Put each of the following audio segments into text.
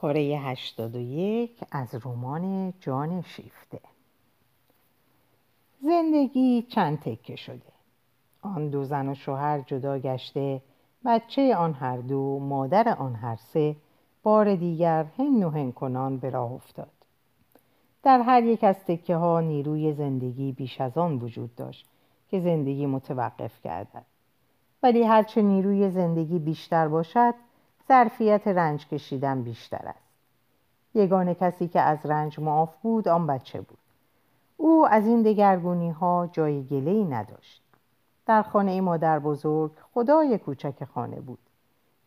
پاره 81 از رمان جان شیفته. زندگی چند تکه شده. آن دو زن و شوهر جدا گشته بچه آن هر دو مادر آن هر سه بار دیگر هن و هن به راه افتاد. در هر یک از تکه ها نیروی زندگی بیش از آن وجود داشت که زندگی متوقف گردد. ولی هرچه نیروی زندگی بیشتر باشد ظرفیت رنج کشیدن بیشتر است. یگانه کسی که از رنج معاف بود آن بچه بود. او از این دگرگونی ها جای گله ای نداشت. در خانه مادر بزرگ خدای کوچک خانه بود.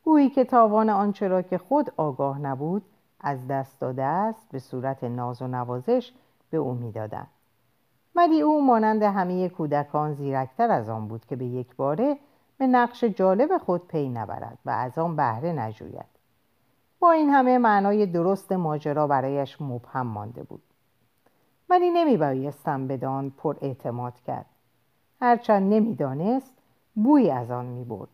گویی که تاوان آنچه را که خود آگاه نبود از دست داده است به صورت ناز و نوازش به او می‌دادند. ولی او مانند همه کودکان زیرکتر از آن بود که به یک باره به نقش جالب خود پی نبرد و از آن بهره نجوید. با این همه معنای درست ماجرا برایش مبهم مانده بود. ولی نمی بایستم بدان پر اعتماد کرد. هرچند نمی‌دانست بوی از آن می برد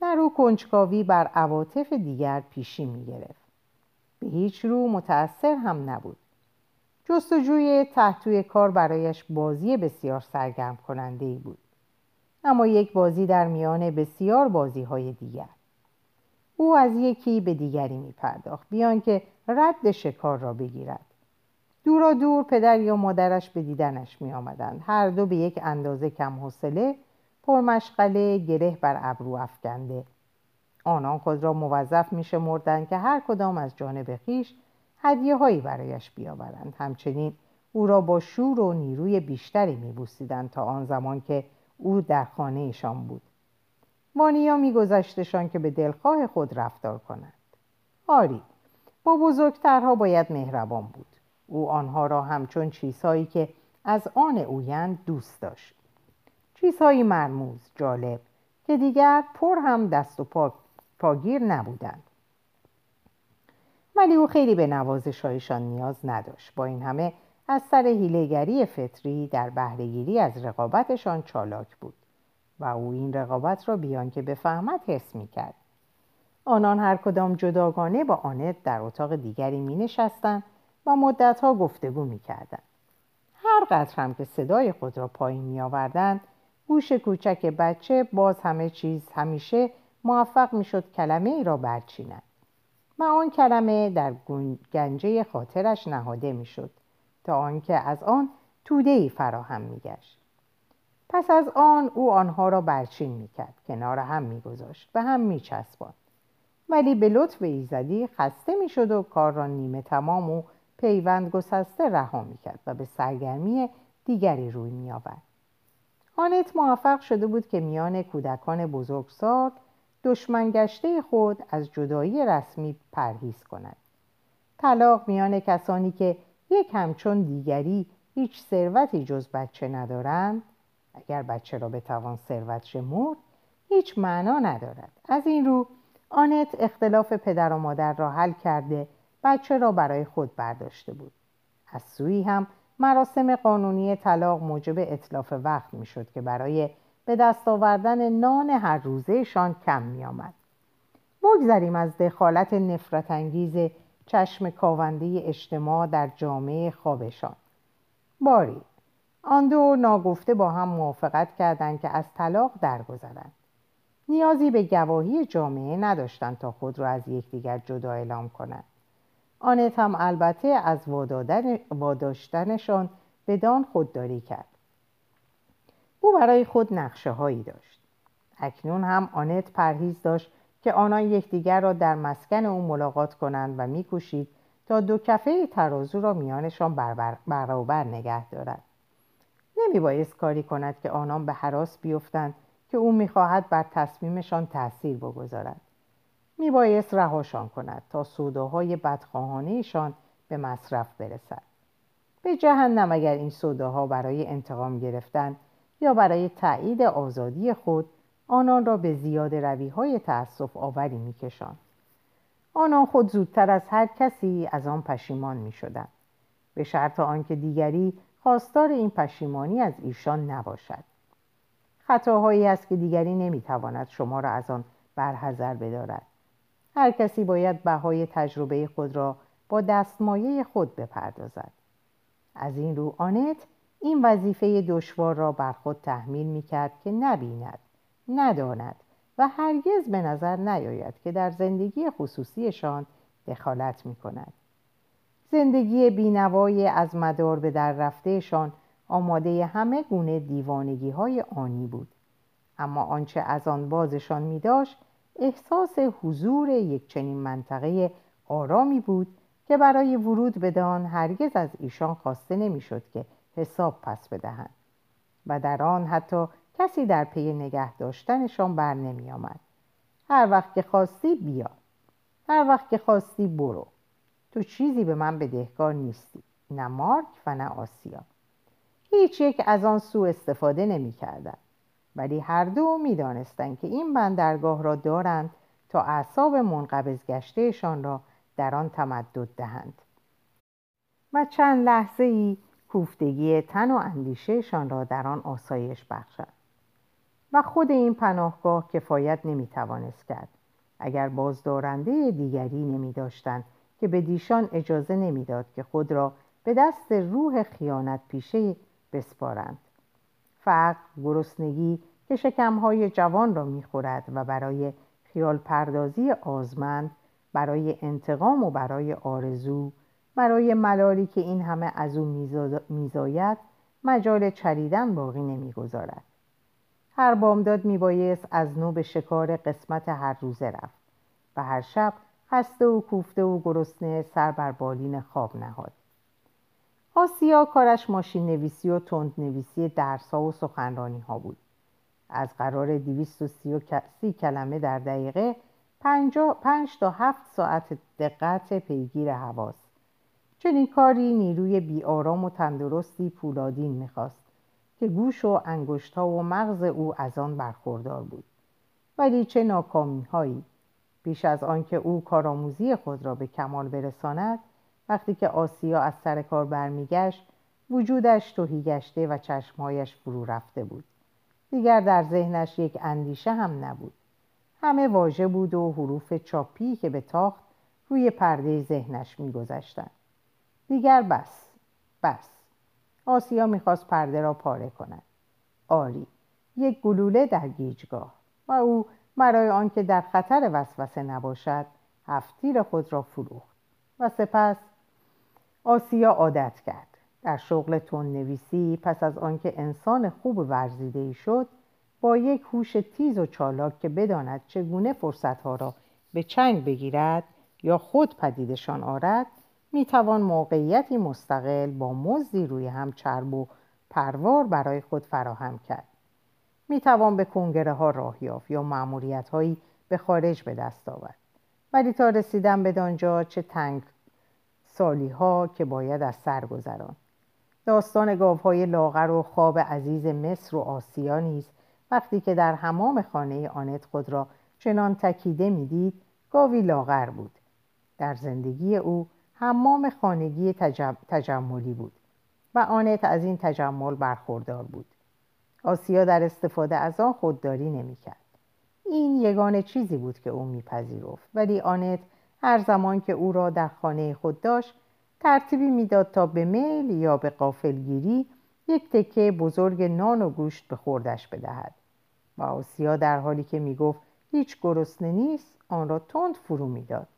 در او کنجکاوی بر عواطف دیگر پیشی می گرفت به هیچ رو متأثر هم نبود. جستجوی تحتوی کار برایش بازی بسیار سرگرم کننده ای بود. اما یک بازی در میان بسیار بازی های دیگر. او از یکی به دیگری می پرداخت بیان که رد شکار را بگیرد. دورا دور پدر یا مادرش به دیدنش می آمدند. هر دو به یک اندازه کم حوصله پرمشغله گره بر ابرو افکنده. آنان خود را موظف می که هر کدام از جانب خیش هدیه هایی برایش بیاورند. همچنین او را با شور و نیروی بیشتری می تا آن زمان که او در خانه ایشان بود. وانیا میگذشتشان که به دلخواه خود رفتار کنند آری با بزرگترها باید مهربان بود. او آنها را همچون چیزهایی که از آن اویند دوست داشت. چیزهایی مرموز جالب که دیگر پر هم دست و پا پاگیر نبودند. ولی او خیلی به نوازشهایشان نیاز نداشت. با این همه از سر هیلگری فطری در بهرهگیری از رقابتشان چالاک بود و او این رقابت را بیان که بفهمد حس می کرد. آنان هر کدام جداگانه با آنت در اتاق دیگری می نشستن و مدتها گفتگو می کردن. هر قدر هم که صدای خود را پایین می آوردن گوش کوچک بچه باز همه چیز همیشه موفق می شد کلمه ای را برچیند و آن کلمه در گنجه خاطرش نهاده می شد تا آنکه از آن توده ای فراهم می گشت. پس از آن او آنها را برچین می کرد کنار هم می گذاشت و هم می چسبان. ولی به لطف ایزدی خسته می شد و کار را نیمه تمام و پیوند گسسته رها می کرد و به سرگرمی دیگری روی می آورد. آنت موفق شده بود که میان کودکان بزرگسال دشمنگشته خود از جدایی رسمی پرهیز کند. طلاق میان کسانی که یک همچون دیگری هیچ ثروتی جز بچه ندارند. اگر بچه را بتوان ثروت شمرد هیچ معنا ندارد. از این رو آنت اختلاف پدر و مادر را حل کرده بچه را برای خود برداشته بود. از سوی هم مراسم قانونی طلاق موجب اطلاف وقت می‌شد که برای به دست آوردن نان هر روزهشان کم می آمد. بگذریم از دخالت نفرت انگیز چشم کاونده اجتماع در جامعه خوابشان. باری آن دو ناگفته با هم موافقت کردند که از طلاق درگذرند. نیازی به گواهی جامعه نداشتند تا خود را از یکدیگر جدا اعلام کنند. آنت هم البته از واداشتنشان بدان خودداری کرد. او برای خود نقشه هایی داشت. اکنون هم آنت پرهیز داشت که آنان یکدیگر را در مسکن او ملاقات کنند و میکوشید تا دو کفه ترازو را میانشان برابر نگه دارد. نمی بایست کاری کند که آنان به حراس بیفتند که او می‌خواهد بر تصمیمشان تأثیر بگذارد. می بایست رهاشان کند تا سوداهای بدخواهانهشان به مصرف برسد. به جهنم اگر این سوداها برای انتقام گرفتن یا برای تایید آزادی خود آنان را به زیاد روی های تأصف آوری می کشان. آنان خود زودتر از هر کسی از آن پشیمان می شدن. به شرط آنکه دیگری خواستار این پشیمانی از ایشان نباشد خطاهایی است که دیگری نمی‌تواند شما را از آن برحذر بدارد هر کسی باید بهای تجربه خود را با دستمایه خود بپردازد از این رو آنت این وظیفه دشوار را بر خود تحمیل می کرد که نبیند نداند و هرگز به نظر نیاید که در زندگی خصوصیشان دخالت می کند. زندگی بینوای از مدار به در رفتهشان آماده همه گونه دیوانگی های آنی بود اما آنچه از آن بازشان می داشت احساس حضور یک چنین منطقه آرامی بود که برای ورود بدان هرگز از ایشان خواسته نمی‌شد که حساب پس بدهند و در آن حتی کسی در پی نگه داشتنشان بر نمی آمد. هر وقت که خواستی بیا. هر وقت که خواستی برو. تو چیزی به من بدهکار نیستی. نه مارک و نه آسیا. هیچ یک از آن سو استفاده نمی کردن. ولی هر دو می دانستن که این بندرگاه را دارند تا اعصاب منقبض گشتهشان را در آن تمدد دهند. و چند لحظه ای کوفتگی تن و اندیشهشان را در آن آسایش بخشد. و خود این پناهگاه کفایت نمی توانست کرد. اگر بازدارنده دیگری نمی داشتن که به دیشان اجازه نمی‌داد که خود را به دست روح خیانت پیشه بسپارند. فقر گرسنگی که شکمهای جوان را می‌خورد و برای خیال پردازی آزمند برای انتقام و برای آرزو برای ملالی که این همه از او میزاید مجال چریدن باقی نمی‌گذارد. هر بامداد میبایست از نو به شکار قسمت هر روزه رفت و هر شب خسته و کوفته و گرسنه سر بر بالین خواب نهاد. آسیا کارش ماشین نویسی و تند نویسی درس ها و سخنرانی ها بود. از قرار سی کلمه در دقیقه پنج تا هفت ساعت دقت پیگیر حواس. چنین کاری نیروی بیارام و تندرستی پولادین می‌خواست. که گوش و انگشتها و مغز او از آن برخوردار بود. ولی چه ناکامی هایی بیش از آنکه او کارآموزی خود را به کمال برساند وقتی که آسیا از سر کار برمیگشت وجودش توهی گشته و چشمهایش فرو رفته بود. دیگر در ذهنش یک اندیشه هم نبود. همه واژه بود و حروف چاپی که به تاخت روی پرده ذهنش میگذشتند دیگر بس. بس. آسیا می‌خواست پرده را پاره کند. آری یک گلوله در گیجگاه و او برای آنکه در خطر وسوسه نباشد هفتیر خود را فروخت و سپس آسیا عادت کرد. در شغل تون نویسی پس از آنکه انسان خوب ورزیده ای شد با یک هوش تیز و چالاک که بداند چگونه فرصتها را به چنگ بگیرد یا خود پدیدشان آرد می‌توان موقعیتی مستقل با مزدی روی هم چرب و پروار برای خود فراهم کرد. می‌توان به کنگره ها راه یافت یا معمولیت هایی به خارج به دست آورد. ولی تا رسیدن به دانجا چه تنگ سالی ها که باید از سر گذران. داستان گاوهای لاغر و خواب عزیز مصر و آسیا نیز وقتی که در حمام خانه آنت خود را چنان تکیده می‌دید گاوی لاغر بود. در زندگی او حمام خانگی تجملی بود و آنت از این تجمل برخوردار بود. آسیا در استفاده از آن خودداری نمی‌کرد. این یگانه چیزی بود که او میپذیرفت ولی آنت هر زمان که او را در خانه خود داشت ترتیبی می‌داد تا به میل یا به قافلگیری یک تکه بزرگ نان و گوشت به خوردش بدهد. و آسیا در حالی که می‌گفت هیچ گرسنه نیست آن را تند فرو می‌داد.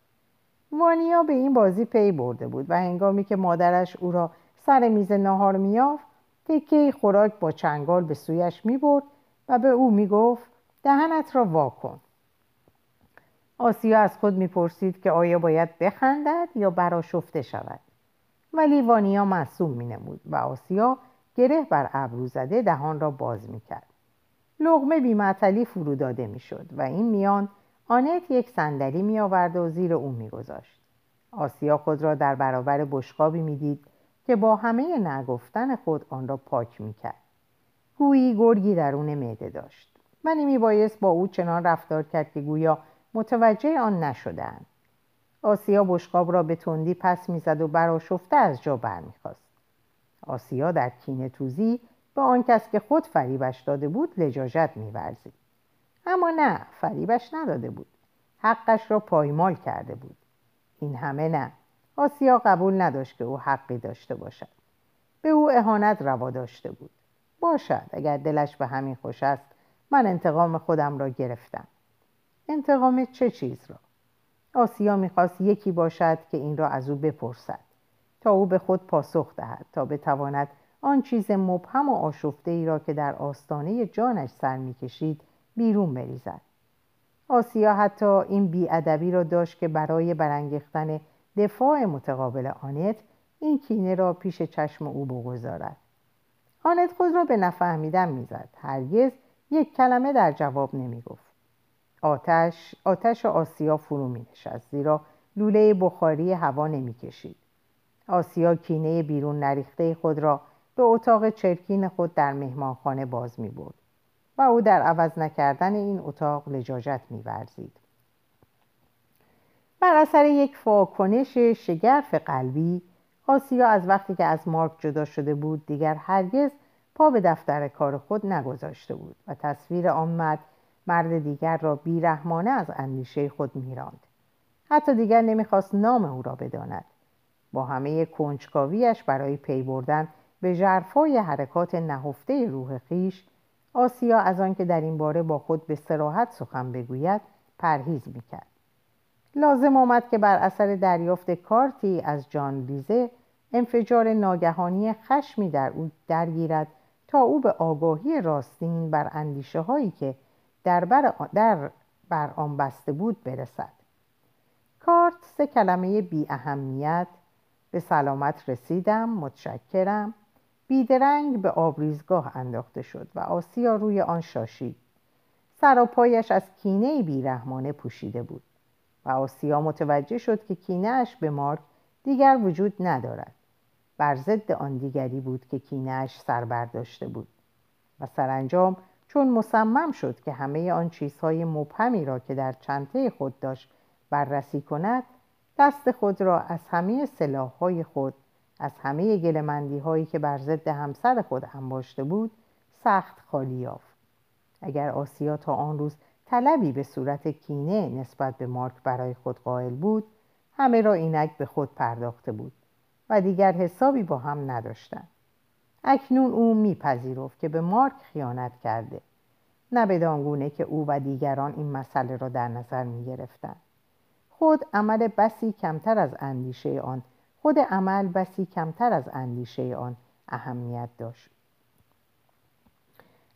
وانیا به این بازی پی برده بود و هنگامی که مادرش او را سر میز ناهار میافت تکه خوراک با چنگال به سویش می‌برد و به او می‌گفت دهنت را واکن آسیا از خود می‌پرسید که آیا باید بخندد یا براشفته شود. ولی وانیا معصوم مینمود و آسیا گره بر ابرو زده دهان را باز می‌کرد. لغمه بیمعطلی فرو داده می‌شد و این میان آنت یک صندلی میآورد و زیر او میگذاشت. آسیا خود را در برابر بشقابی می‌دید که با همه نگفتن خود آن را پاک می‌کرد. گویی گرگی درون معده داشت. منی میبایست با او چنان رفتار کرد که گویا متوجه آن نشدهاند. آسیا بشقاب را به تندی پس می‌زد و براشفته از جا برمیخواست. آسیا در کینه توزی به آن کس که خود فریبش داده بود لجاجت میورزید. اما نه فریبش نداده بود. حقش را پایمال کرده بود. این همه نه. آسیا قبول نداشت که او حقی داشته باشد. به او اهانت روا داشته بود. باشد اگر دلش به همین خوش است من انتقام خودم را گرفتم. انتقام چه چیز را؟ آسیا می‌خواست یکی باشد که این را از او بپرسد. تا او به خود پاسخ دهد تا بتواند آن چیز مبهم و آشفته ای را که در آستانه جانش سر می‌کشید بیرون بریزد. آسیا حتی این بیادبی را داشت که برای برانگیختن دفاع متقابل آنت این کینه را پیش چشم او بگذارد. آنت خود را به نفهمیدن می‌زد. هرگز یک کلمه در جواب نمی‌گفت. آتش آتش آسیا فرو می نشست زیرا لوله بخاری هوا نمی کشید. آسیا کینه بیرون نریخته خود را به اتاق چرکین خود در مهمانخانه باز می برد و او در عوض نکردن این اتاق لجاجت می ورزید. بر اثر یک فاکنش شگرف قلبی آسیا از وقتی که از مارک جدا شده بود دیگر هرگز پا به دفتر کار خود نگذاشته بود و تصویر آن مرد مرد دیگر را بیرحمانه از اندیشه خود میراند حتی دیگر نمی‌خواست نام او را بداند با همه کنجکاویش برای پی بردن به ژرفای حرکات نهفته روح خیش آسیا از آنکه در این باره با خود به سراحت سخن بگوید پرهیز می‌کرد. لازم آمد که بر اثر دریافت کارتی از جان لیزه انفجار ناگهانی خشمی در او درگیرد تا او به آگاهی راستین بر اندیشه هایی که در بر, در بر آن بسته بود برسد. کارت سه کلمه بی اهمیت به سلامت رسیدم متشکرم. بیدرنگ به آبریزگاه انداخته شد و آسیا روی آن شاشید. سر و پایش از کینه بیرحمانه پوشیده بود و آسیا متوجه شد که کینهاش به مارک دیگر وجود ندارد. بر ضد آن دیگری بود که کینهاش سر برداشته بود و سرانجام چون مصمم شد که همه آن چیزهای مبهمی را که در چنته خود داشت بررسی کند دست خود را از همه سلاحهای خود از همه گلمندی هایی که بر ضد همسر خود انباشته بود سخت خالی یافت. اگر آسیا تا آن روز طلبی به صورت کینه نسبت به مارک برای خود قائل بود همه را اینک به خود پرداخته بود و دیگر حسابی با هم نداشتند. اکنون او میپذیرفت که به مارک خیانت کرده نه بدانگونه که او و دیگران این مسئله را در نظر می‌گرفتند. خود عمل بسی کمتر از اندیشه آن خود عمل بسی کمتر از اندیشه آن اهمیت داشت.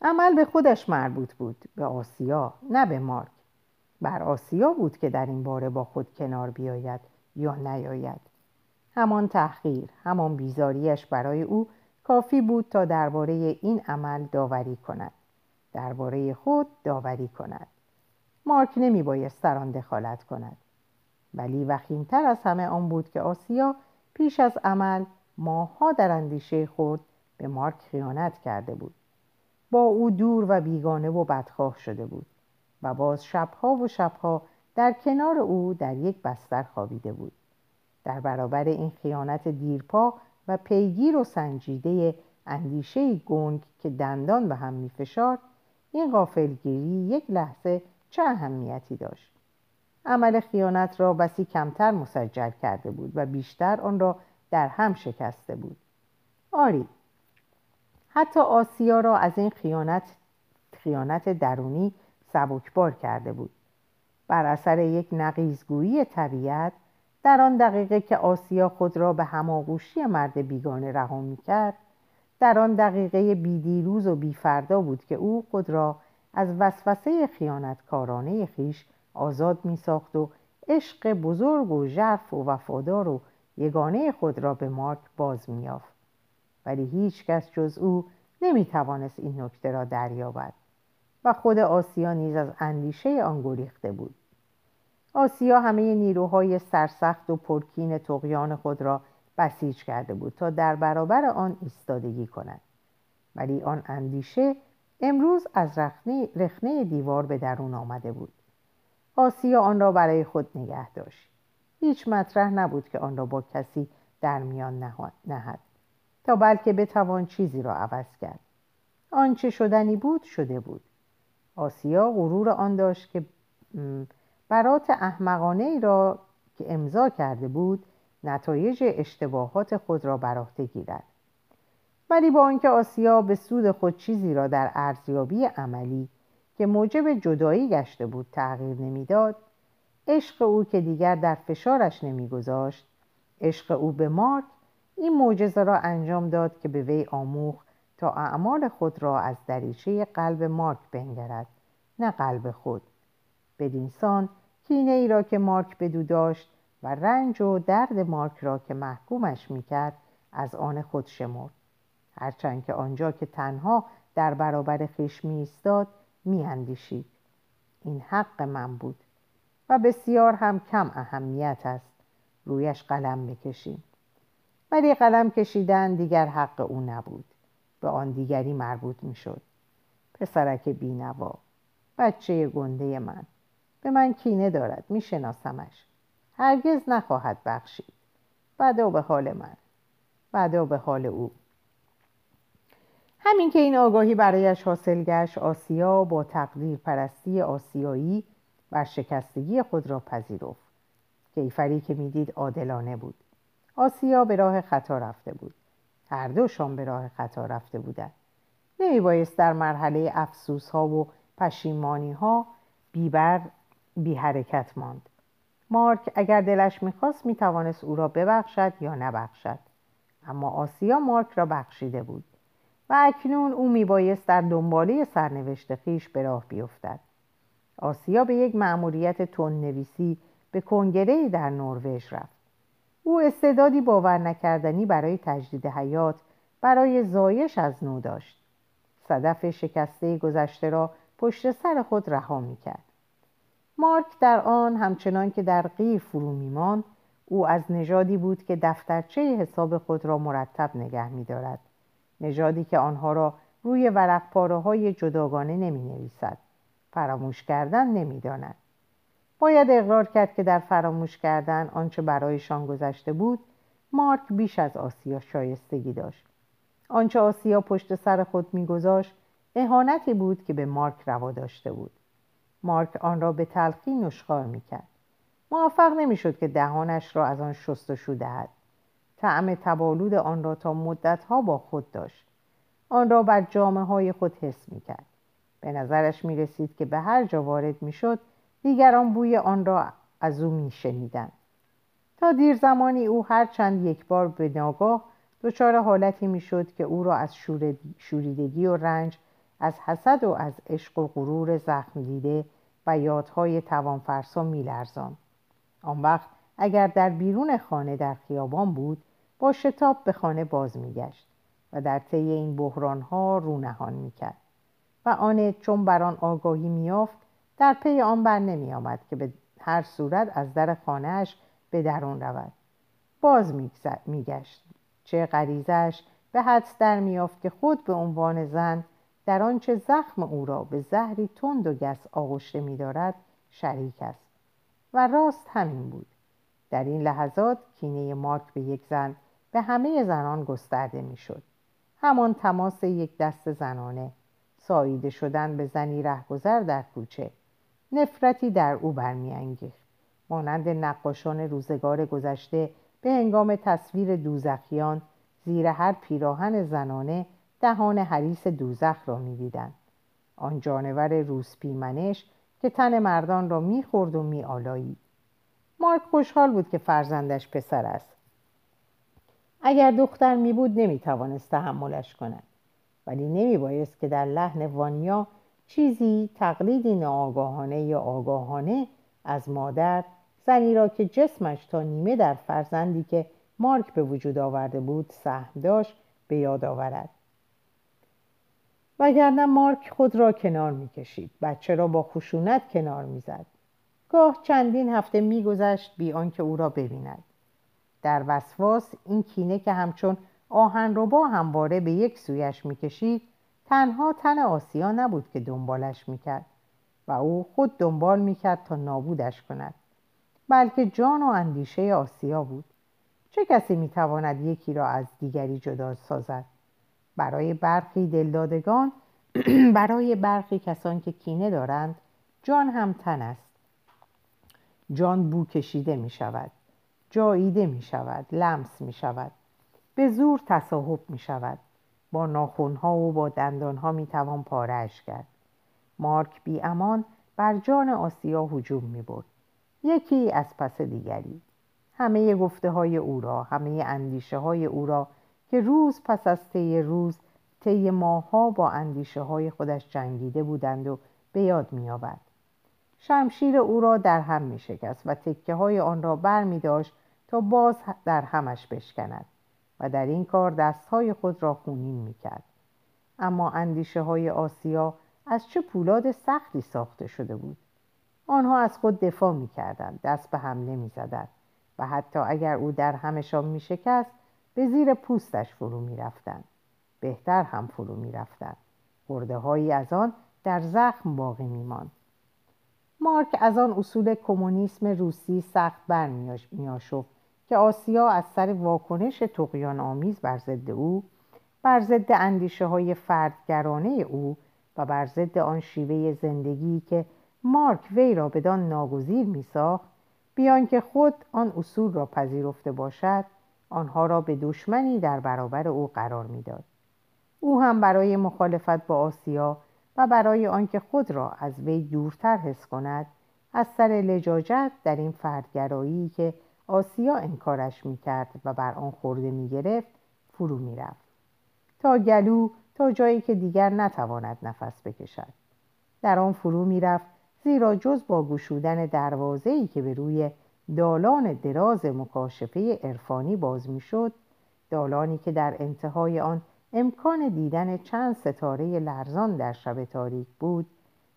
عمل به خودش مربوط بود به آسیا نه به مارک. بر آسیا بود که در این باره با خود کنار بیاید یا نیاید. همان تحقیر همان بیزاریش برای او کافی بود تا درباره این عمل داوری کند. درباره خود داوری کند. مارک نمی بایست در آن دخالت کند. ولی وخیمتر از همه آن بود که آسیا پیش از عمل ماها در اندیشه خود به مارک خیانت کرده بود. با او دور و بیگانه و بدخواه شده بود و باز شبها و شبها در کنار او در یک بستر خوابیده بود. در برابر این خیانت دیرپا و پیگیر و سنجیده اندیشه گنگ که دندان به هم میفشارد این غافلگیری یک لحظه چه اهمیتی داشت؟ عمل خیانت را بسی کمتر مسجل کرده بود و بیشتر آن را در هم شکسته بود. آری حتی آسیا را از این خیانت خیانت درونی سبکبار کرده بود. بر اثر یک نقیزگویی طبیعت در آن دقیقه که آسیا خود را به هماغوشی مرد بیگانه رها می‌کرد در آن دقیقه بیدیروز و بیفردا بود که او خود را از وسوسه خیانتکارانه خیش آزاد می ساخت و عشق بزرگ و ژرف و وفادار و یگانه خود را به مارک باز میافت ولی هیچ کس جز او نمی توانست این نکته را دریابد و خود آسیا نیز از اندیشه آن گریخته بود. آسیا همه نیروهای سرسخت و پرکین تقیان خود را بسیج کرده بود تا در برابر آن ایستادگی کند. ولی آن اندیشه امروز از رخنه, رخنه دیوار به درون آمده بود. آسیا آن را برای خود نگه داشت. هیچ مطرح نبود که آن را با کسی در میان نهد تا بلکه بتوان چیزی را عوض کرد. آنچه شدنی بود شده بود. آسیا غرور آن داشت که برات احمقانه ای را که امضا کرده بود نتایج اشتباهات خود را بر عهده گیرد. ولی با آنکه آسیا به سود خود چیزی را در ارزیابی عملی که موجب جدایی گشته بود تغییر نمی‌داد عشق او که دیگر در فشارش نمیگذاشت عشق او به مارک این معجزه را انجام داد که به وی آموخت تا اعمال خود را از دریچه قلب مارک بنگرد نه قلب خود. بدینسان کینه ای را که مارک بدو داشت و رنج و درد مارک را که محکومش می‌کرد از آن خود شمرد. هرچند که آنجا که تنها در برابر خیش می ایستاد می اندیشید. این حق من بود و بسیار هم کم اهمیت است. رویش قلم بکشیم. ولی قلم کشیدن دیگر حق او نبود. به آن دیگری مربوط می شد پسرک بینوا بچه گنده من. به من کینه دارد می شناسمش هرگز نخواهد بخشید. بدا به حال من. بدا به حال او. همین که این آگاهی برایش حاصل گشت آسیا با تقدیر پرستی آسیایی بر شکستگی خود را پذیرفت. کیفری که می‌دید عادلانه بود. آسیا به راه خطا رفته بود. هر دوشان به راه خطا رفته بودند. نمی بایست در مرحله افسوس ها و پشیمانی ها بیبر بی حرکت ماند. مارک اگر دلش می‌خواست می‌توانست او را ببخشد یا نبخشد. اما آسیا مارک را بخشیده بود. و اکنون او میبایست در دنباله سرنوشت خیش به راه بیفتد. آسیا به یک مأموریت نویسی به کنگره در نروژ رفت. او استعدادی باور نکردنی برای تجدید حیات برای زایش از نو داشت. صدف شکسته گذشته را پشت سر خود رها می‌کرد. مارک در آن همچنان که در غیر فرو میماند او از نژادی بود که دفترچه حساب خود را مرتب نگه میدارد. نژادی که آنها را روی ورق پاره های جداگانه نمی نویسد فراموش کردن نمی داند. باید اقرار کرد که در فراموش کردن آنچه برایشان گذشته بود مارک بیش از آسیا شایستگی داشت. آنچه آسیا پشت سر خود میگذاشت اهانتی بود که به مارک روا داشته بود. مارک آن را به تلخی نشخار می‌کرد. موفق نمی‌شد که دهانش را از آن شستشو دهد. طعم تبالود آن را تا مدتها با خود داشت آن را بر جامعه های خود حس می‌کرد به نظرش می رسید که به هر جا وارد می شد دیگران بوی آن را از او می شنیدن. تا دیر زمانی او هر چند یک بار به ناگاه دچار حالتی می شد که او را از شوریدگی و رنج از حسد و از عشق و غرور زخم دیده و یادهای توانفرسا می لرزان. آن وقت اگر در بیرون خانه در خیابان بود با شتاب به خانه باز میگشت و در طی این بحرانها رونهان می‌کرد و آن چون بر آن آگاهی میافت در پی آن بر نمی آمد که به هر صورت از در خانهاش به درون رود. باز میگشت چه غریزش به حدس در میافت که خود به عنوان زن در آنچه زخم او را به زهری تند و گس آغشته میدارد شریک است. و راست همین بود. در این لحظات کینه مارک به یک زن به همه زنان گسترده می‌شد. همان تماس یک دست زنانه ساییده شدن به زنی رهگذر در کوچه نفرتی در او برمیانگیخت. مانند نقاشان روزگار گذشته به هنگام تصویر دوزخیان زیر هر پیراهن زنانه دهان حریس دوزخ را می‌دیدند. آن جانور روسپیمنش که تن مردان را می‌خورد و میآلایید. مارک خوشحال بود که فرزندش پسر است. اگر دختر می بود نمی توانست تحملش کند. ولی نمی بایست که در لحن وانیا چیزی تقلیدی ناآگاهانه یا آگاهانه از مادر زنی را که جسمش تا نیمه در فرزندی که مارک به وجود آورده بود سهم داشت به یاد آورد. وگرنه مارک خود را کنار می‌کشید بچه را با خشونت کنار می‌زد گاه چندین هفته میگذشت بی آنکه او را ببیند. در وسواس این کینه که همچون آهنربا همواره به یک سویش می‌کشید تنها تن آسیا نبود که دنبالش می‌کرد و او خود دنبال می‌کرد تا نابودش کند بلکه جان و اندیشه آسیا بود. چه کسی می‌تواند یکی را از دیگری جدا سازد؟ برای برخی دلدادگان برای برخی کسان که کینه دارند جان هم تن است. جان بو کشیده می شود جاییده می شود لمس می شود. به زور تصاحب می شود. با ناخونها و با دندانها می توان پارهش کرد. مارک بی امان بر جان آسیا هجوم می برد. یکی از پس دیگری. همه گفته های او را همه اندیشه های او را که روز پس از طی روز طی ماهها با اندیشه های خودش جنگیده بودند و به یاد می آورد. شمشیر او را در هم می شکست و تکه های آن را بر می داشت باز در همش بشکند و در این کار دستهای خود را خونین می کرد. اما اندیشه های آسیا از چه پولاد سختی ساخته شده بود آنها از خود دفاع می کردند دست به حمله می زدند و حتی اگر او در همشان می شکست به زیر پوستش فرو می رفتند بهتر هم فرو می رفتند خورده هایی از آن در زخم باقی می ماند. مارک از آن اصول کمونیسم روسی سخت بر می که آسیا از سر واکنش تقیان آمیز بر ضد او بر ضد اندیشه های فردگرانه او و بر ضد آن شیوه زندگی که مارک وی را بدان ناگزیر میساخت بیان که خود آن اصول را پذیرفته باشد آنها را به دشمنی در برابر او قرار می‌داد. او هم برای مخالفت با آسیا و برای آنکه خود را از وی دورتر حس کند از سر لجاجت در این فردگرایی که آسیا انکارش می‌کرد و بر آن خورده می‌گرفت فرو می‌رفت. تا گلو تا جایی که دیگر نتواند نفس بکشد. در آن فرو می‌رفت زیرا جز با گشودن دروازه‌ای که به روی دالان دراز مکاشفه عرفانی باز می‌شد دالانی که در انتهای آن امکان دیدن چند ستاره لرزان در شب تاریک بود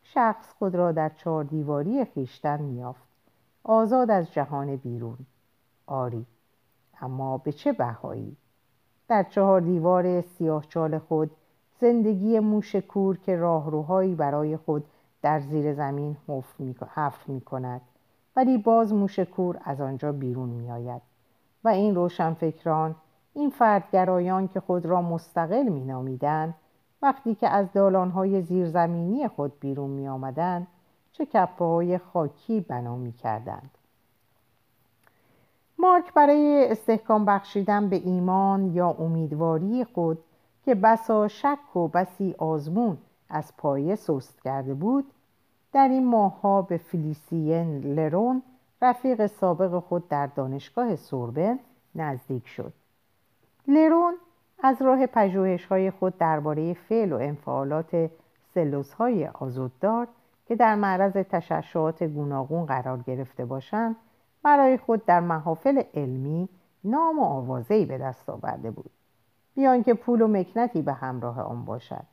شخص خود را در چهار دیواری خیشتن میافت آزاد از جهان بیرون. آری. اما به چه بهایی؟ در چهار دیوار سیاهچال خود زندگی موش کور که راهروهایی برای خود در زیر زمین حفر می کند. ولی باز موش کور از آنجا بیرون می آید. و این روشنفکران این فردگرایان که خود را مستقل می نامیدن وقتی که از دالانهای زیرزمینی خود بیرون می آمدن چه کپه های خاکی بنا می کردند. مارک برای استحکام بخشیدن به ایمان یا امیدواری خود که بسا شک و بسی آزمون از پایه سست کرده بود در این ماهها به فلیسین لرون رفیق سابق خود در دانشگاه سوربن نزدیک شد. لرون از راه پژوهش های خود درباره فعل و انفعالات سلوس های آزوددار که در معرض تشعشعات گوناگون قرار گرفته باشند برای خود در محافل علمی نام و آوازهی به دست آورده بود. بیان که پول و مکنتی به همراه آن باشد.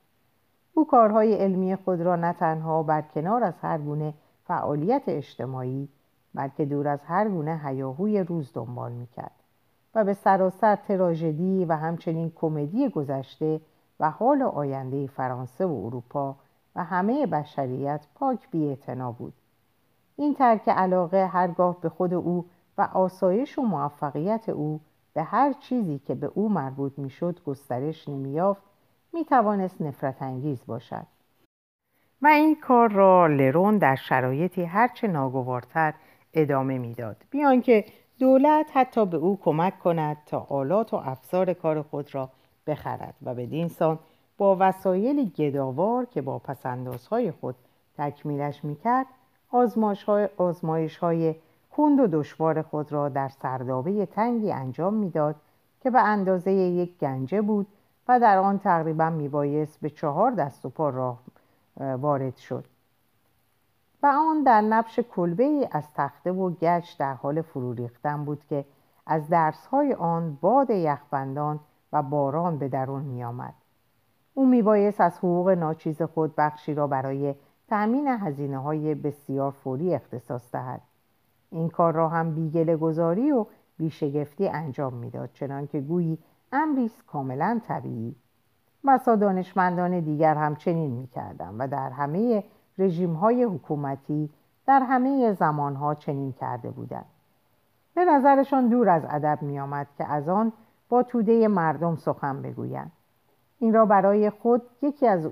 او کارهای علمی خود را نه تنها بر کنار از هر گونه فعالیت اجتماعی بلکه دور از هر گونه هیاهوی روز دنبال می‌کرد و به سراسر تراژدی و همچنین کمدی گذشته و حال آینده فرانسه و اروپا و همه بشریت پاک بی بود. این ترک علاقه هرگاه به خود او و آسایش و موفقیت او به هر چیزی که به او مربوط می‌شد گسترش نمییافت می‌توانست نفرت انگیز باشد. و این کار را لرون در شرایطی هرچه ناگوارتر ادامه می‌داد. بیان که دولت حتی به او کمک کند تا آلات و افزار کار خود را بخرد و به سان با وسایل گداوار که با پسندازهای خود تکمیلش می‌کرد آزمایش های کند و دشوار خود را در سردابه تنگی انجام می‌داد که به اندازه یک گنجه بود و در آن تقریبا میبایست به چهار دست و پا راه وارد شد و آن در نبش کلبه ای از تخته و گچ در حال فرو ریختن بود که از درسهای آن باد یخبندان و باران به درون می آمد. او میبایست از حقوق ناچیز خود بخشی را برای تأمین هزینه های بسیار فوری اختصاص دهد. این کار را هم بیگل گذاری و بیشگفتی انجام می‌داد چنانکه گویی امری کاملا طبیعی. مسا دانشمندان دیگر هم چنین می‌کردند و در همه رژیم های حکومتی در همه زمانها چنین کرده بودند. به نظرشان دور از ادب می آمد که از آن با توده مردم سخن بگویند. این را برای خود یکی از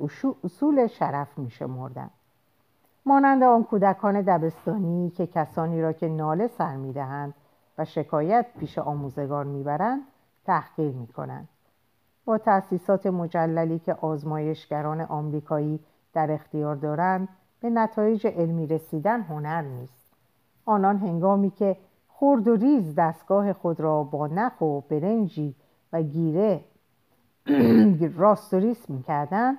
اصول شرف می شمردن. مانند آن کودکان دبستانی که کسانی را که ناله سر می‌دهند و شکایت پیش آموزگار می‌برند تحقیر می‌کنند. با تأسیسات مجللی که آزمایشگران آمریکایی در اختیار دارند به نتایج علمی رسیدن هنر نیست. آنان هنگامی که خرد و ریز دستگاه خود را با نخ و برنجی و گیره راست و ریس می‌کردند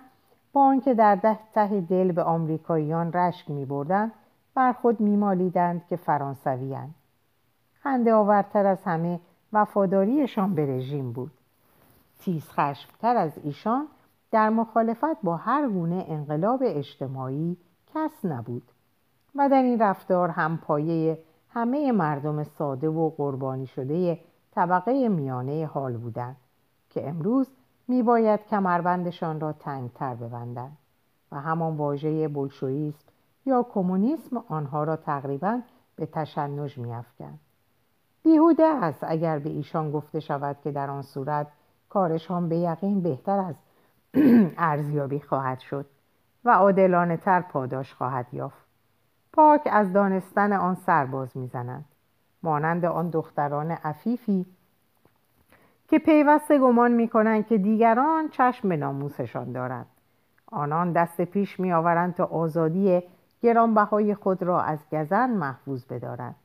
با آنکه در ته دل به آمریکاییان رشک میبردند بر خود می‌بالیدند که فرانسویاند. خنده آورتر از همه وفاداریشان به رژیم بود. تیز خشمتر از ایشان در مخالفت با هر گونه انقلاب اجتماعی کس نبود و در این رفتار هم پایه همه مردم ساده و قربانی شده طبقه میانه حال بودند که امروز میباید کمربندشان را تنگتر ببندند و همان واژه بلشویسم یا کمونیسم آنها را تقریبا به تشنج میافکند. بیهوده است اگر به ایشان گفته شود که در آن صورت کارشان به یقین بهتر از ارزیابی خواهد شد و عادلانه تر پاداش خواهد یافت. پاک از دانستن آن سرباز می‌زنند. مانند آن دختران عفیفی که پیوسته گمان می‌کنند که دیگران چشم به ناموسشان دارند. آنان دست پیش میآورند تا آزادی گرانبهای خود را از گزن محفوظ بدارند.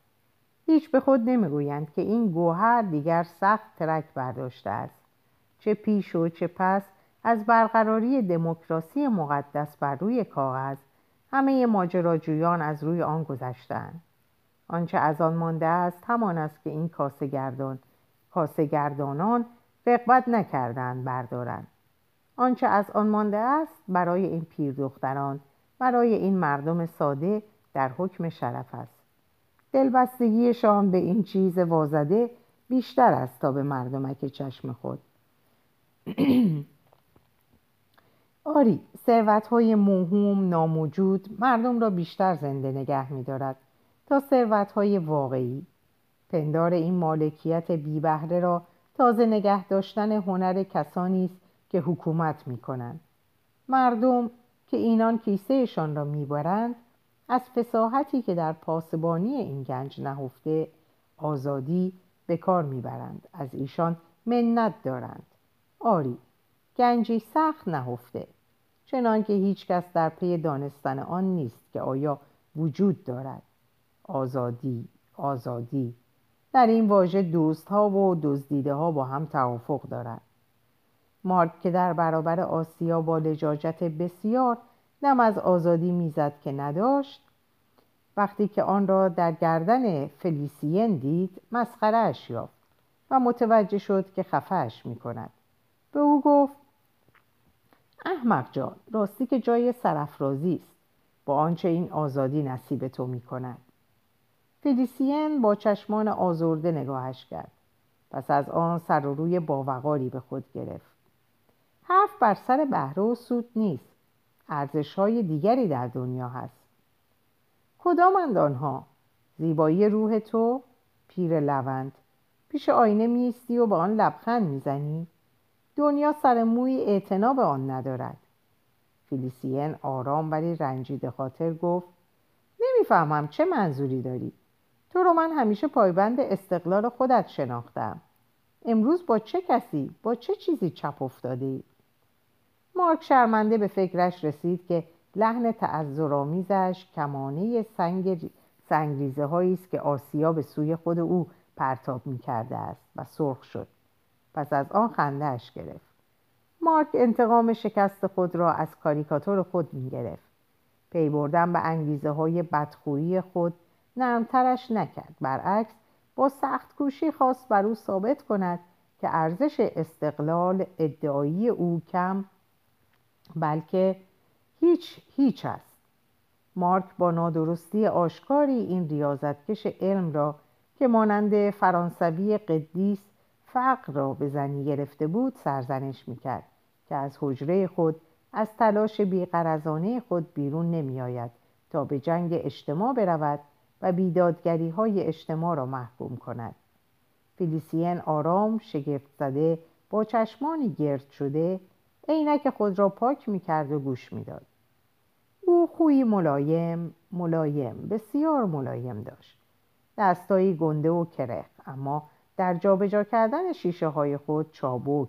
هیچ به خود نمی‌گویند که این گوهر دیگر سخت ترک برداشته است. چه پیش و چه پس از برقراری دموکراسی مقدس بر روی کاغذ همه ماجراجویان از روی آن گذشتند آنچه از آن مانده است همان است که این کاسه گردان کاسه گردانان رقبت نکردند بردارند آنچه از آن مانده است برای این پیر دختران برای این مردم ساده در حکم شرف است. دلبستگیشان به این چیز وازده بیشتر است تا به مردمک چشم خود. آری ثروت های موهوم ناموجود مردم را بیشتر زنده نگه می دارد تا ثروت های واقعی پندار این مالکیت بی بهره را تازه نگه داشتن هنر کسانی است که حکومت می کنند مردم که اینان کیسهشان را می‌برند از فساحتی که در پاسبانی این گنج نهفته آزادی به کار می‌برند. از ایشان منت دارند. آری گنجی سخت نهفته چنانکه هیچ کس در پی دانستن آن نیست که آیا وجود دارد. آزادی آزادی. در این واژه دوست ها و دزدیده ها با هم توافق دارد مارک که در برابر آسیا با لجاجت بسیار نم از آزادی می‌زد که نداشت وقتی که آن را در گردن فلیسین دید مسخرهاش یافت و متوجه شد که خفهش می کند به او گفت احمق جان راستی که جای سرفرازی است. با آنچه این آزادی نصیب تو می کند فلیسین با چشمان آزرده نگاهش کرد. پس از آن سر و روی باوقاری به خود گرفت. حرف بر سر بهره و سود نیست. ارزش های دیگری در دنیا هست. کدامند آنها زیبایی روح تو پیر لوند. پیش آینه میستی و به آن لبخند می‌زنی. دنیا سر موی اعتنا به آن ندارد. فیلیسین آرام ولی رنجیده خاطر گفت نمی‌فهمم چه منظوری داری. تو رو من همیشه پایبند استقلال خودت شناختم. امروز با چه کسی با چه چیزی چپ افتاده ای؟ مارک شرمنده به فکرش رسید که لحن تعذرآمیزش کمانه سنگ سنگریزه هایی است که آسیا به سوی خود او پرتاب می کرده است و سرخ شد. پس از آن خندهاش گرفت. مارک انتقام شکست خود را از کاریکاتور خود می گرفت پی بردن به انگیزه های بدخویی خود نرمترش نکرد. برعکس با سخت کوشی خواست بر او ثابت کند که ارزش استقلال ادعایی او کم بلکه هیچ هیچ است. مارک با نادرستی آشکاری این ریاضتکش علم را که مانند فرانسوی قدیس فقر را به زنی گرفته بود سرزنش می‌کرد که از حجره خود از تلاش بیقرزانه خود بیرون نمیآید تا به جنگ اجتماع برود و بیدادگری های اجتماع را محکوم کند. فیلیسین آرام شگفت زده با چشمانی گرد شده عینک خود را پاک می‌کرد و گوش می‌داد. او خوی ملایم ملایم بسیار ملایم داشت. دستایی گنده و کرخ اما در جابجا کردن شیشه های خود چابک.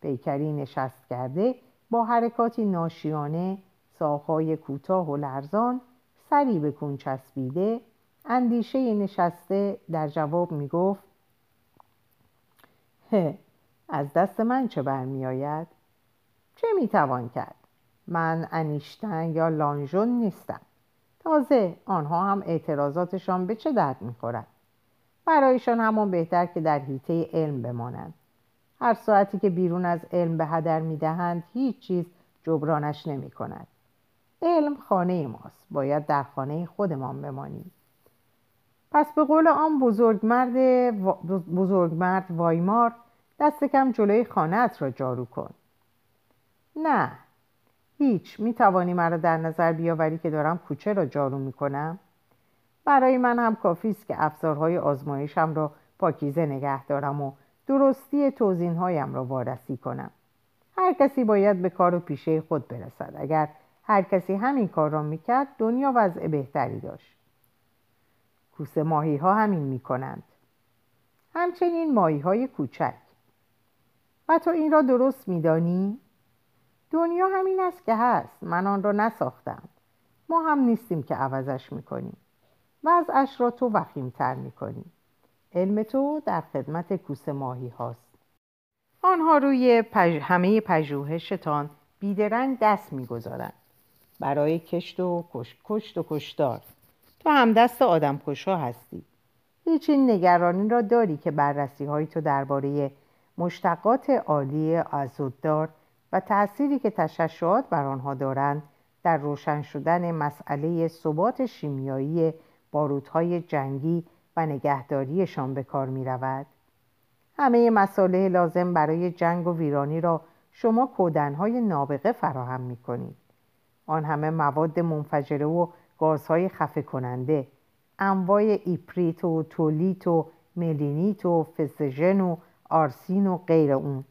پیکری نشست کرده با حرکاتی ناشیانه ساقهای کوتاه و لرزان سری به کون چسبیده اندیشه نشسته در جواب می گفت از دست من چه برمیآید؟ چه می‌توان کرد؟ من انیشتن یا لانژون نیستم. تازه آنها هم اعتراضاتشان به چه درد می‌خورد؟ برایشان همان بهتر که در حیطه علم بمانند. هر ساعتی که بیرون از علم به هدر می‌دهند هیچ چیز جبرانش نمی کند علم خانه ماست. باید در خانه خودمان بمانیم. پس به قول آن بزرگمرد, بزرگمرد وایمار دست کم جلوی خانهت را جارو کن. نه هیچ. می توانی مرا در نظر بیاوری که دارم کوچه را جارو می کنم برای من هم کافی است که افزارهای آزمایشم را پاکیزه نگه دارم و درستی توزینهایم را وارسی کنم. هر کسی باید به کار و پیشه خود برسد. اگر هر کسی همین کار را می‌کرد دنیا وضع بهتری داشت. کوسه ماهی ها همین می‌کنند. همچنین ماهی های کوچک. و تو این را درست میدانی؟ دنیا همین است که هست. من آن را نساختم. ما هم نیستیم که عوضش می‌کنیم. وضعش را تو وخیمتر می‌کنی. علم تو در خدمت کوسه ماهی هاست. آنها روی پج... همه پژوهشتان بیدرنگ دست می‌گذارند. برای کشت و کش... کشت و کشتار. تو هم دست آدم کشا هستی هیچ این نگرانی را داری که بررسی های تو درباره مشتقات عالی ازوددار و تأثیری که تششعات بر آنها دارند در روشن شدن مسئله ثبات شیمیایی باروتهای جنگی و نگهداریشان به کار می رود. همه مساله لازم برای جنگ و ویرانی را شما کودنهای نابغه فراهم می کنید. آن همه مواد منفجره و گازهای خفه کننده انواع ایپریت و تولیت و ملینیت و فسژن و آرسین و غیر اون.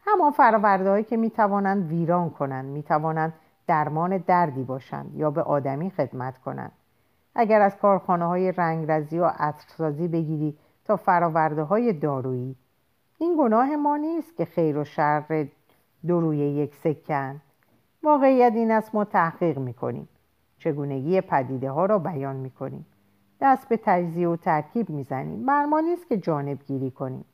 همان فرآورده که می توانند ویران کنند می توانند درمان دردی باشند یا به آدمی خدمت کنند. اگر از کارخانه های رنگرزی و عطرسازی بگیری تا فراورده های دارویی این گناه ما نیست که خیر و شر دو روی یک سکن واقعیت این است ما تحقیق می‌کنیم. چگونگی پدیده ها را بیان می‌کنیم. دست به تجزیه و ترکیب می‌زنیم. بر ما نیست که جانب گیری کنیم.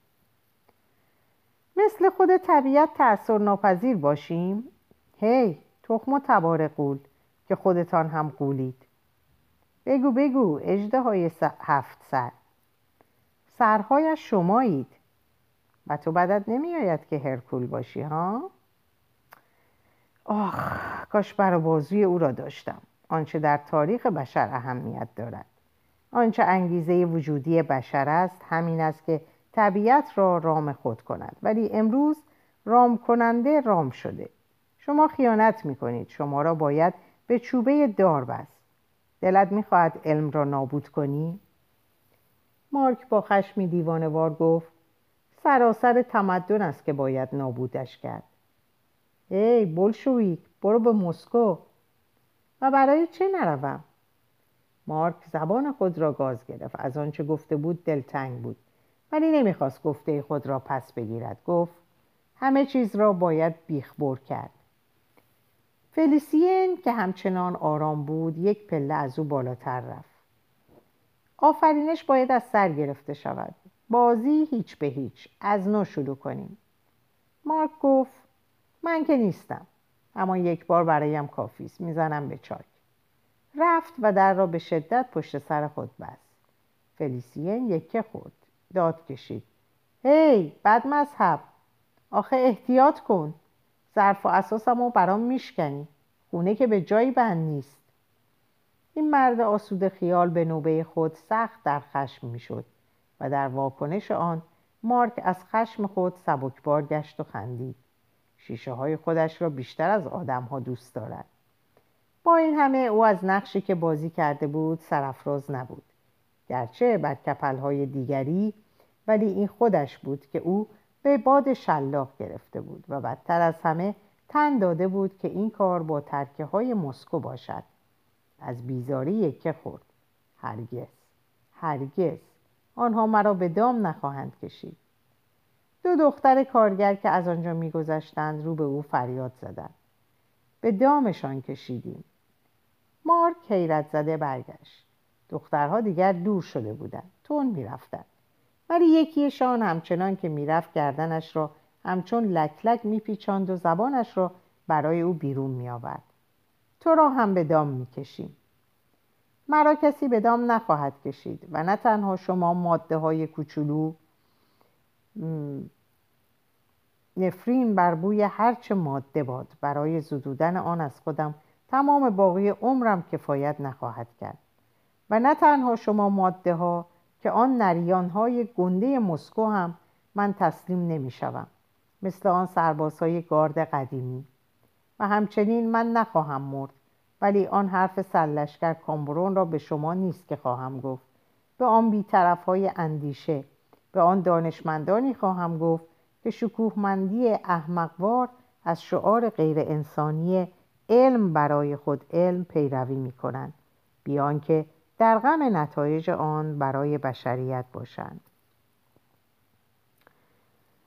مثل خود طبیعت تأثیر ناپذیر باشیم. هی تخم و تبار قول که خودتان هم قولید. بگو بگو اجده های هفت سر. سرهایش شمایید. و تو بدت نمیآید که هرکول باشی ها؟ آخ کاش بر بازوی او را داشتم. آنچه در تاریخ بشر اهمیت دارد. آنچه انگیزه وجودی بشر است همین است که طبیعت را رام خود کند. ولی امروز رام کننده رام شده. شما خیانت می کنید شما را باید به چوبه دار بست. دلت می‌خواهد علم را نابود کنی؟ مارک با خشمی دیوانوار گفت سراسر تمدن است که باید نابودش کرد. ای بلشویک برو به مسکو. و برای چه نروم؟ مارک زبان خود را گاز گرفت. از آنچه گفته بود دلتنگ بود. ولی نمی‌خواست گفته خود را پس بگیرد. گفت همه چیز را باید بیخبر کرد. فلیسین که همچنان آرام بود یک پله از او بالاتر رفت. آفرینش باید از سر گرفته شود. بازی هیچ به هیچ. از نو شروع کنیم. مارک گفت من که نیستم. اما یک بار برایم کافی است می‌زنم به چاک رفت و در را به شدت پشت سر خود بست. فلیسین یکه خورد. داد کشید. هی بد مذهب. آخه احتیاط کن. ظرف و اساسم رو برام میشکنی. خونه که به جایی بند نیست. این مرد آسوده خیال به نوبه خود سخت در خشم می‌شد و در واکنش آن مارک از خشم خود سبکبار گشت و خندید. شیشه های خودش را بیشتر از آدم ها دوست دارد. با این همه او از نقشی که بازی کرده بود سرفراز نبود. گرچه بر کپل های دیگری ولی این خودش بود که او به باد شلاق گرفته بود و بدتر از همه تن داده بود که این کار با ترکه های مسکو باشد. از بیزاری یکه خورد. هرگز. هرگز. آنها مرا به دام نخواهند کشید. دو دختر کارگر که از آنجا میگذشتند رو به او فریاد زدند. به دامشان کشیدیم. مارک حیرت زده برگشت. دخترها دیگر دور شده بودند. تون می‌رفتند. ولی یکیشان همچنان که می‌رفت گردنش را همچون لک لک میپیچاند و زبانش را برای او بیرون میآورد. تو را هم به دام می‌کشیم. مرا کسی به دام نخواهد کشید و نه تنها شما ماده های کوچولو نفرین بر بوی هرچه ماده باد. برای زدودن آن از خودم تمام باقی عمرم کفایت نخواهد کرد. و نه تنها شما ماده ها که آن نریان های گنده مسکو هم من تسلیم نمی شوم. مثل آن سربازهای گارد قدیمی. و همچنین من نخواهم مرد ولی آن حرف سرلشکر کامبرون را به شما نیست که خواهم گفت. به آن بیطرف های اندیشه به آن دانشمندانی خواهم گفت که شکوهمندی احمقوار از شعار غیر انسانی علم برای خود علم پیروی می کنند بیان که در غم نتایج آن برای بشریت باشند.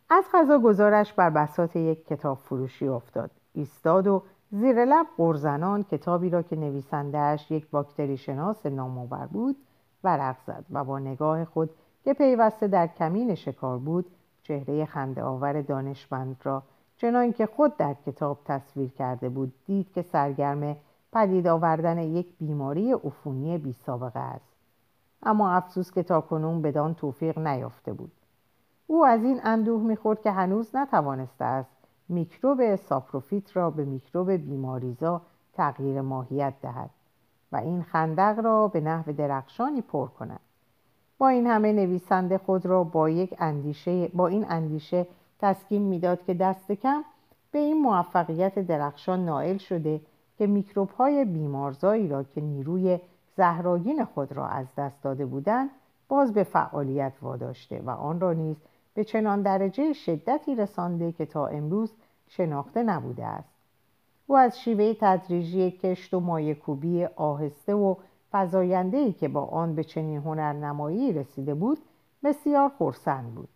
از غذا گذارش بر بساط یک کتاب فروشی افتاد. ایستاد و زیر لب قرزنان کتابی را که نویسندهش یک باکتری شناس نامآور بود ورق زد و با نگاه خود که پیوسته در کمین شکار بود چهره خنده آور دانشمند را. چنان که خود در کتاب تصویر کرده بود دید که سرگرم پدید آوردن یک بیماری عفونی بی سابقه است. اما افسوس که تاکنون بدان توفیق نیافته بود. او از این اندوه می‌خورد که هنوز نتوانسته است میکروب ساپروفیت را به میکروب بیماریزا تغییر ماهیت دهد و این خندق را به نحو درخشانی پر کند. با این همه نویسنده خود را با, یک اندیشه، با این اندیشه تسکین می‌داد که دست کم به این موفقیت درخشان نائل شده که میکروب های بیمارزایی را که نیروی زهراگین خود را از دست داده بودند باز به فعالیت واداشته و آن را نیز به چنان درجه شدتی رسانده که تا امروز شناخته نبوده است. او از شیوه تدریجی کشت و مایکوبی آهسته و فضایندهی که با آن به چنین هنرنمایی رسیده بود بسیار خرسند بود.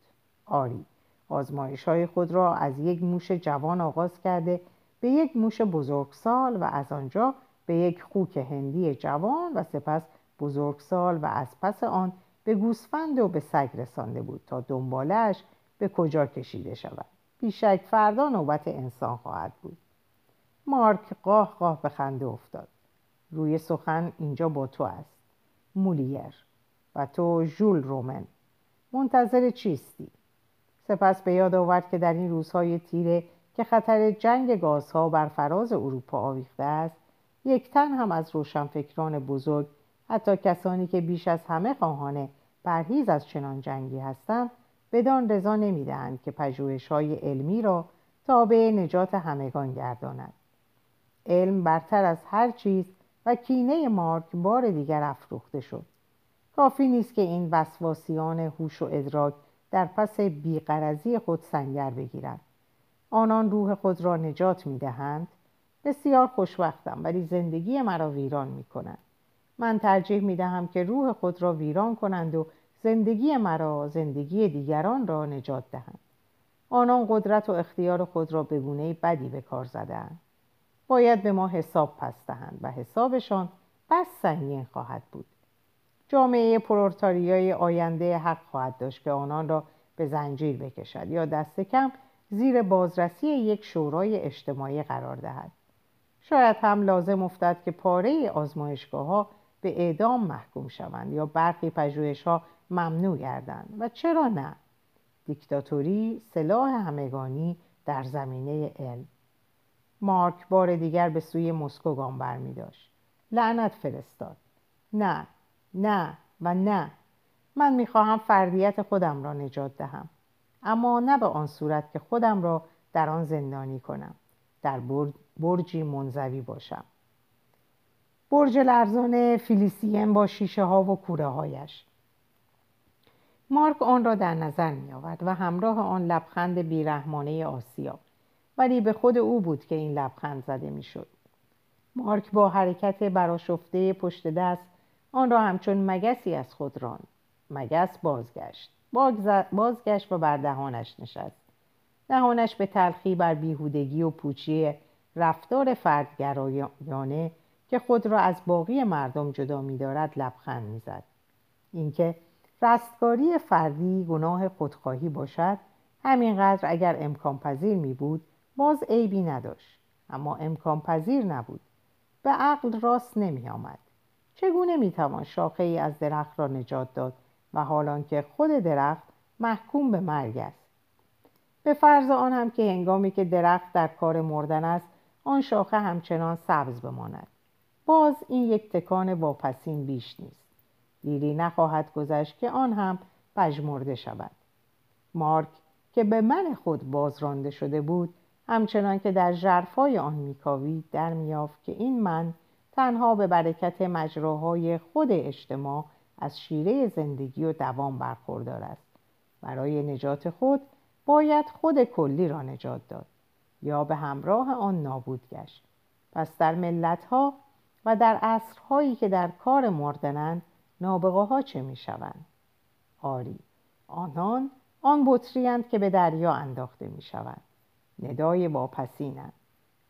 آری آزمایش های خود را از یک موش جوان آغاز کرده به یک موش بزرگسال و از آنجا به یک خوک هندی جوان و سپس بزرگسال و از پس آن به گوسفند و به سگ رسانده بود تا دنبالش به کجا کشیده شود. بیشک فردا نوبت انسان خواهد بود. مارک قاه قاه به خنده افتاد. روی سخن اینجا با تو است. مولیر. و تو ژول رومن. منتظر چیستی؟ سپس به یاد آورد که در این روزهای تیره که خطر جنگ گازها بر فراز اروپا آویخته است یک تن هم از روشنفکران بزرگ حتی کسانی که بیش از همه خواهان پرهیز از چنان جنگی هستند بدان رضا نمی‌دهند که های علمی را تابع نجات همگان گرداند علم برتر از هر چیز و کینه مارک بار دیگر افروخته شد. کافی نیست که این وسواسیان هوش و ادراک در پس بیقرزی خود سنگر بگیرند. آنان روح خود را نجات می‌دهند. بسیار خوشوقتم ولی زندگی مرا ویران می کنند من ترجیح می دهم که روح خود را ویران کنند و زندگی مرا زندگی دیگران را نجات دهند. آنان قدرت و اختیار خود را به گونه بدی به کار زدهاند. باید به ما حساب پس دهند و حسابشان بس سنگین خواهد بود. جامعه پرورتاریای آینده حق خواهد داشت که آنان را به زنجیر بکشد یا دست کم زیر بازرسی یک شورای اجتماعی قرار دهد. شاید هم لازم افتد که پاره آزمایشگاه ها به اعدام محکوم شوند یا برخی پژوهش ها ممنوع گردند. و چرا نه؟ دیکتاتوری سلاح همگانی در زمینه علم. مارک بار دیگر به سوی مسکو گام برمی داشت لعنت فرستاد. نه نه و نه. من می‌خواهم فردیت خودم را نجات دهم. اما نه به آن صورت که خودم را در آن زندانی کنم. در برجی منزوی باشم. برج لرزان فیلیسیین با شیشه ها و کوره هایش. مارک آن را در نظر می آورد و همراه آن لبخند بیرحمانه آسیا ولی به خود او بود که این لبخند زده می‌شد. مارک با حرکت براشفته پشت دست آن را همچون مگسی از خود راند. مگس بازگشت. بازگشت و بر دهانش نشست. دهانش به تلخی بر بیهودگی و پوچی رفتار فردگرایانه که خود را از باقی مردم جدا می‌دارد لبخند می‌زد. اینکه رستگاری فردی گناه خودخواهی باشد همینقدر اگر امکان پذیر می بود باز عیبی نداشت اما امکان پذیر نبود. به عقل راست نمی آمد. چگونه می توان شاخه ای از درخت را نجات داد و حالان که خود درخت محکوم به مرگ است؟ به فرض آن هم که هنگامی که درخت در کار مردن است آن شاخه همچنان سبز بماند. باز این یک تکان واپسین بیش نیست. دیری نخواهد گذشت که آن هم پژمرده شود. مارک که به من خود بازرانده شده بود همچنان که در جرفای آن میکاوید در میافت که این من تنها به برکت مجراهای خود اجتماع از شیره زندگی و دوام برخوردار است. برای نجات خود باید خود کلی را نجات داد یا به همراه آن نابود گشت. پس در ملتها و در عصرهایی که در کار مردنند نابغه ها چه می شوند؟ آری آنان آن بطریند که به دریا انداخته می شوند ندای واپسینند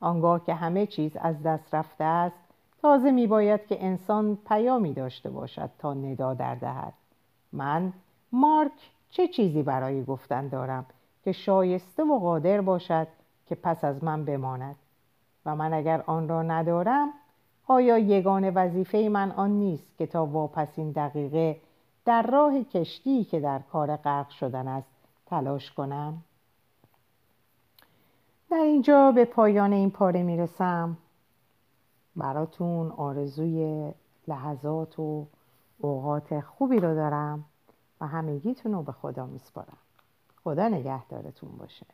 آنگاه که همه چیز از دست رفته است تازه می باید که انسان پیامی داشته باشد تا ندا در دهد. من مارک چه چیزی برای گفتن دارم که شایسته و قادر باشد که پس از من بماند؟ و من اگر آن را ندارم آیا یگان وظیفه من آن نیست که تا واپسین دقیقه در راه کشتی که در کار غرق شدن است تلاش کنم؟ در اینجا به پایان این پاره می‌رسم. براتون آرزوی لحظات و اوقات خوبی رو دارم و همگیتون رو به خدا میسپارم. خدا نگهدارتون باشه.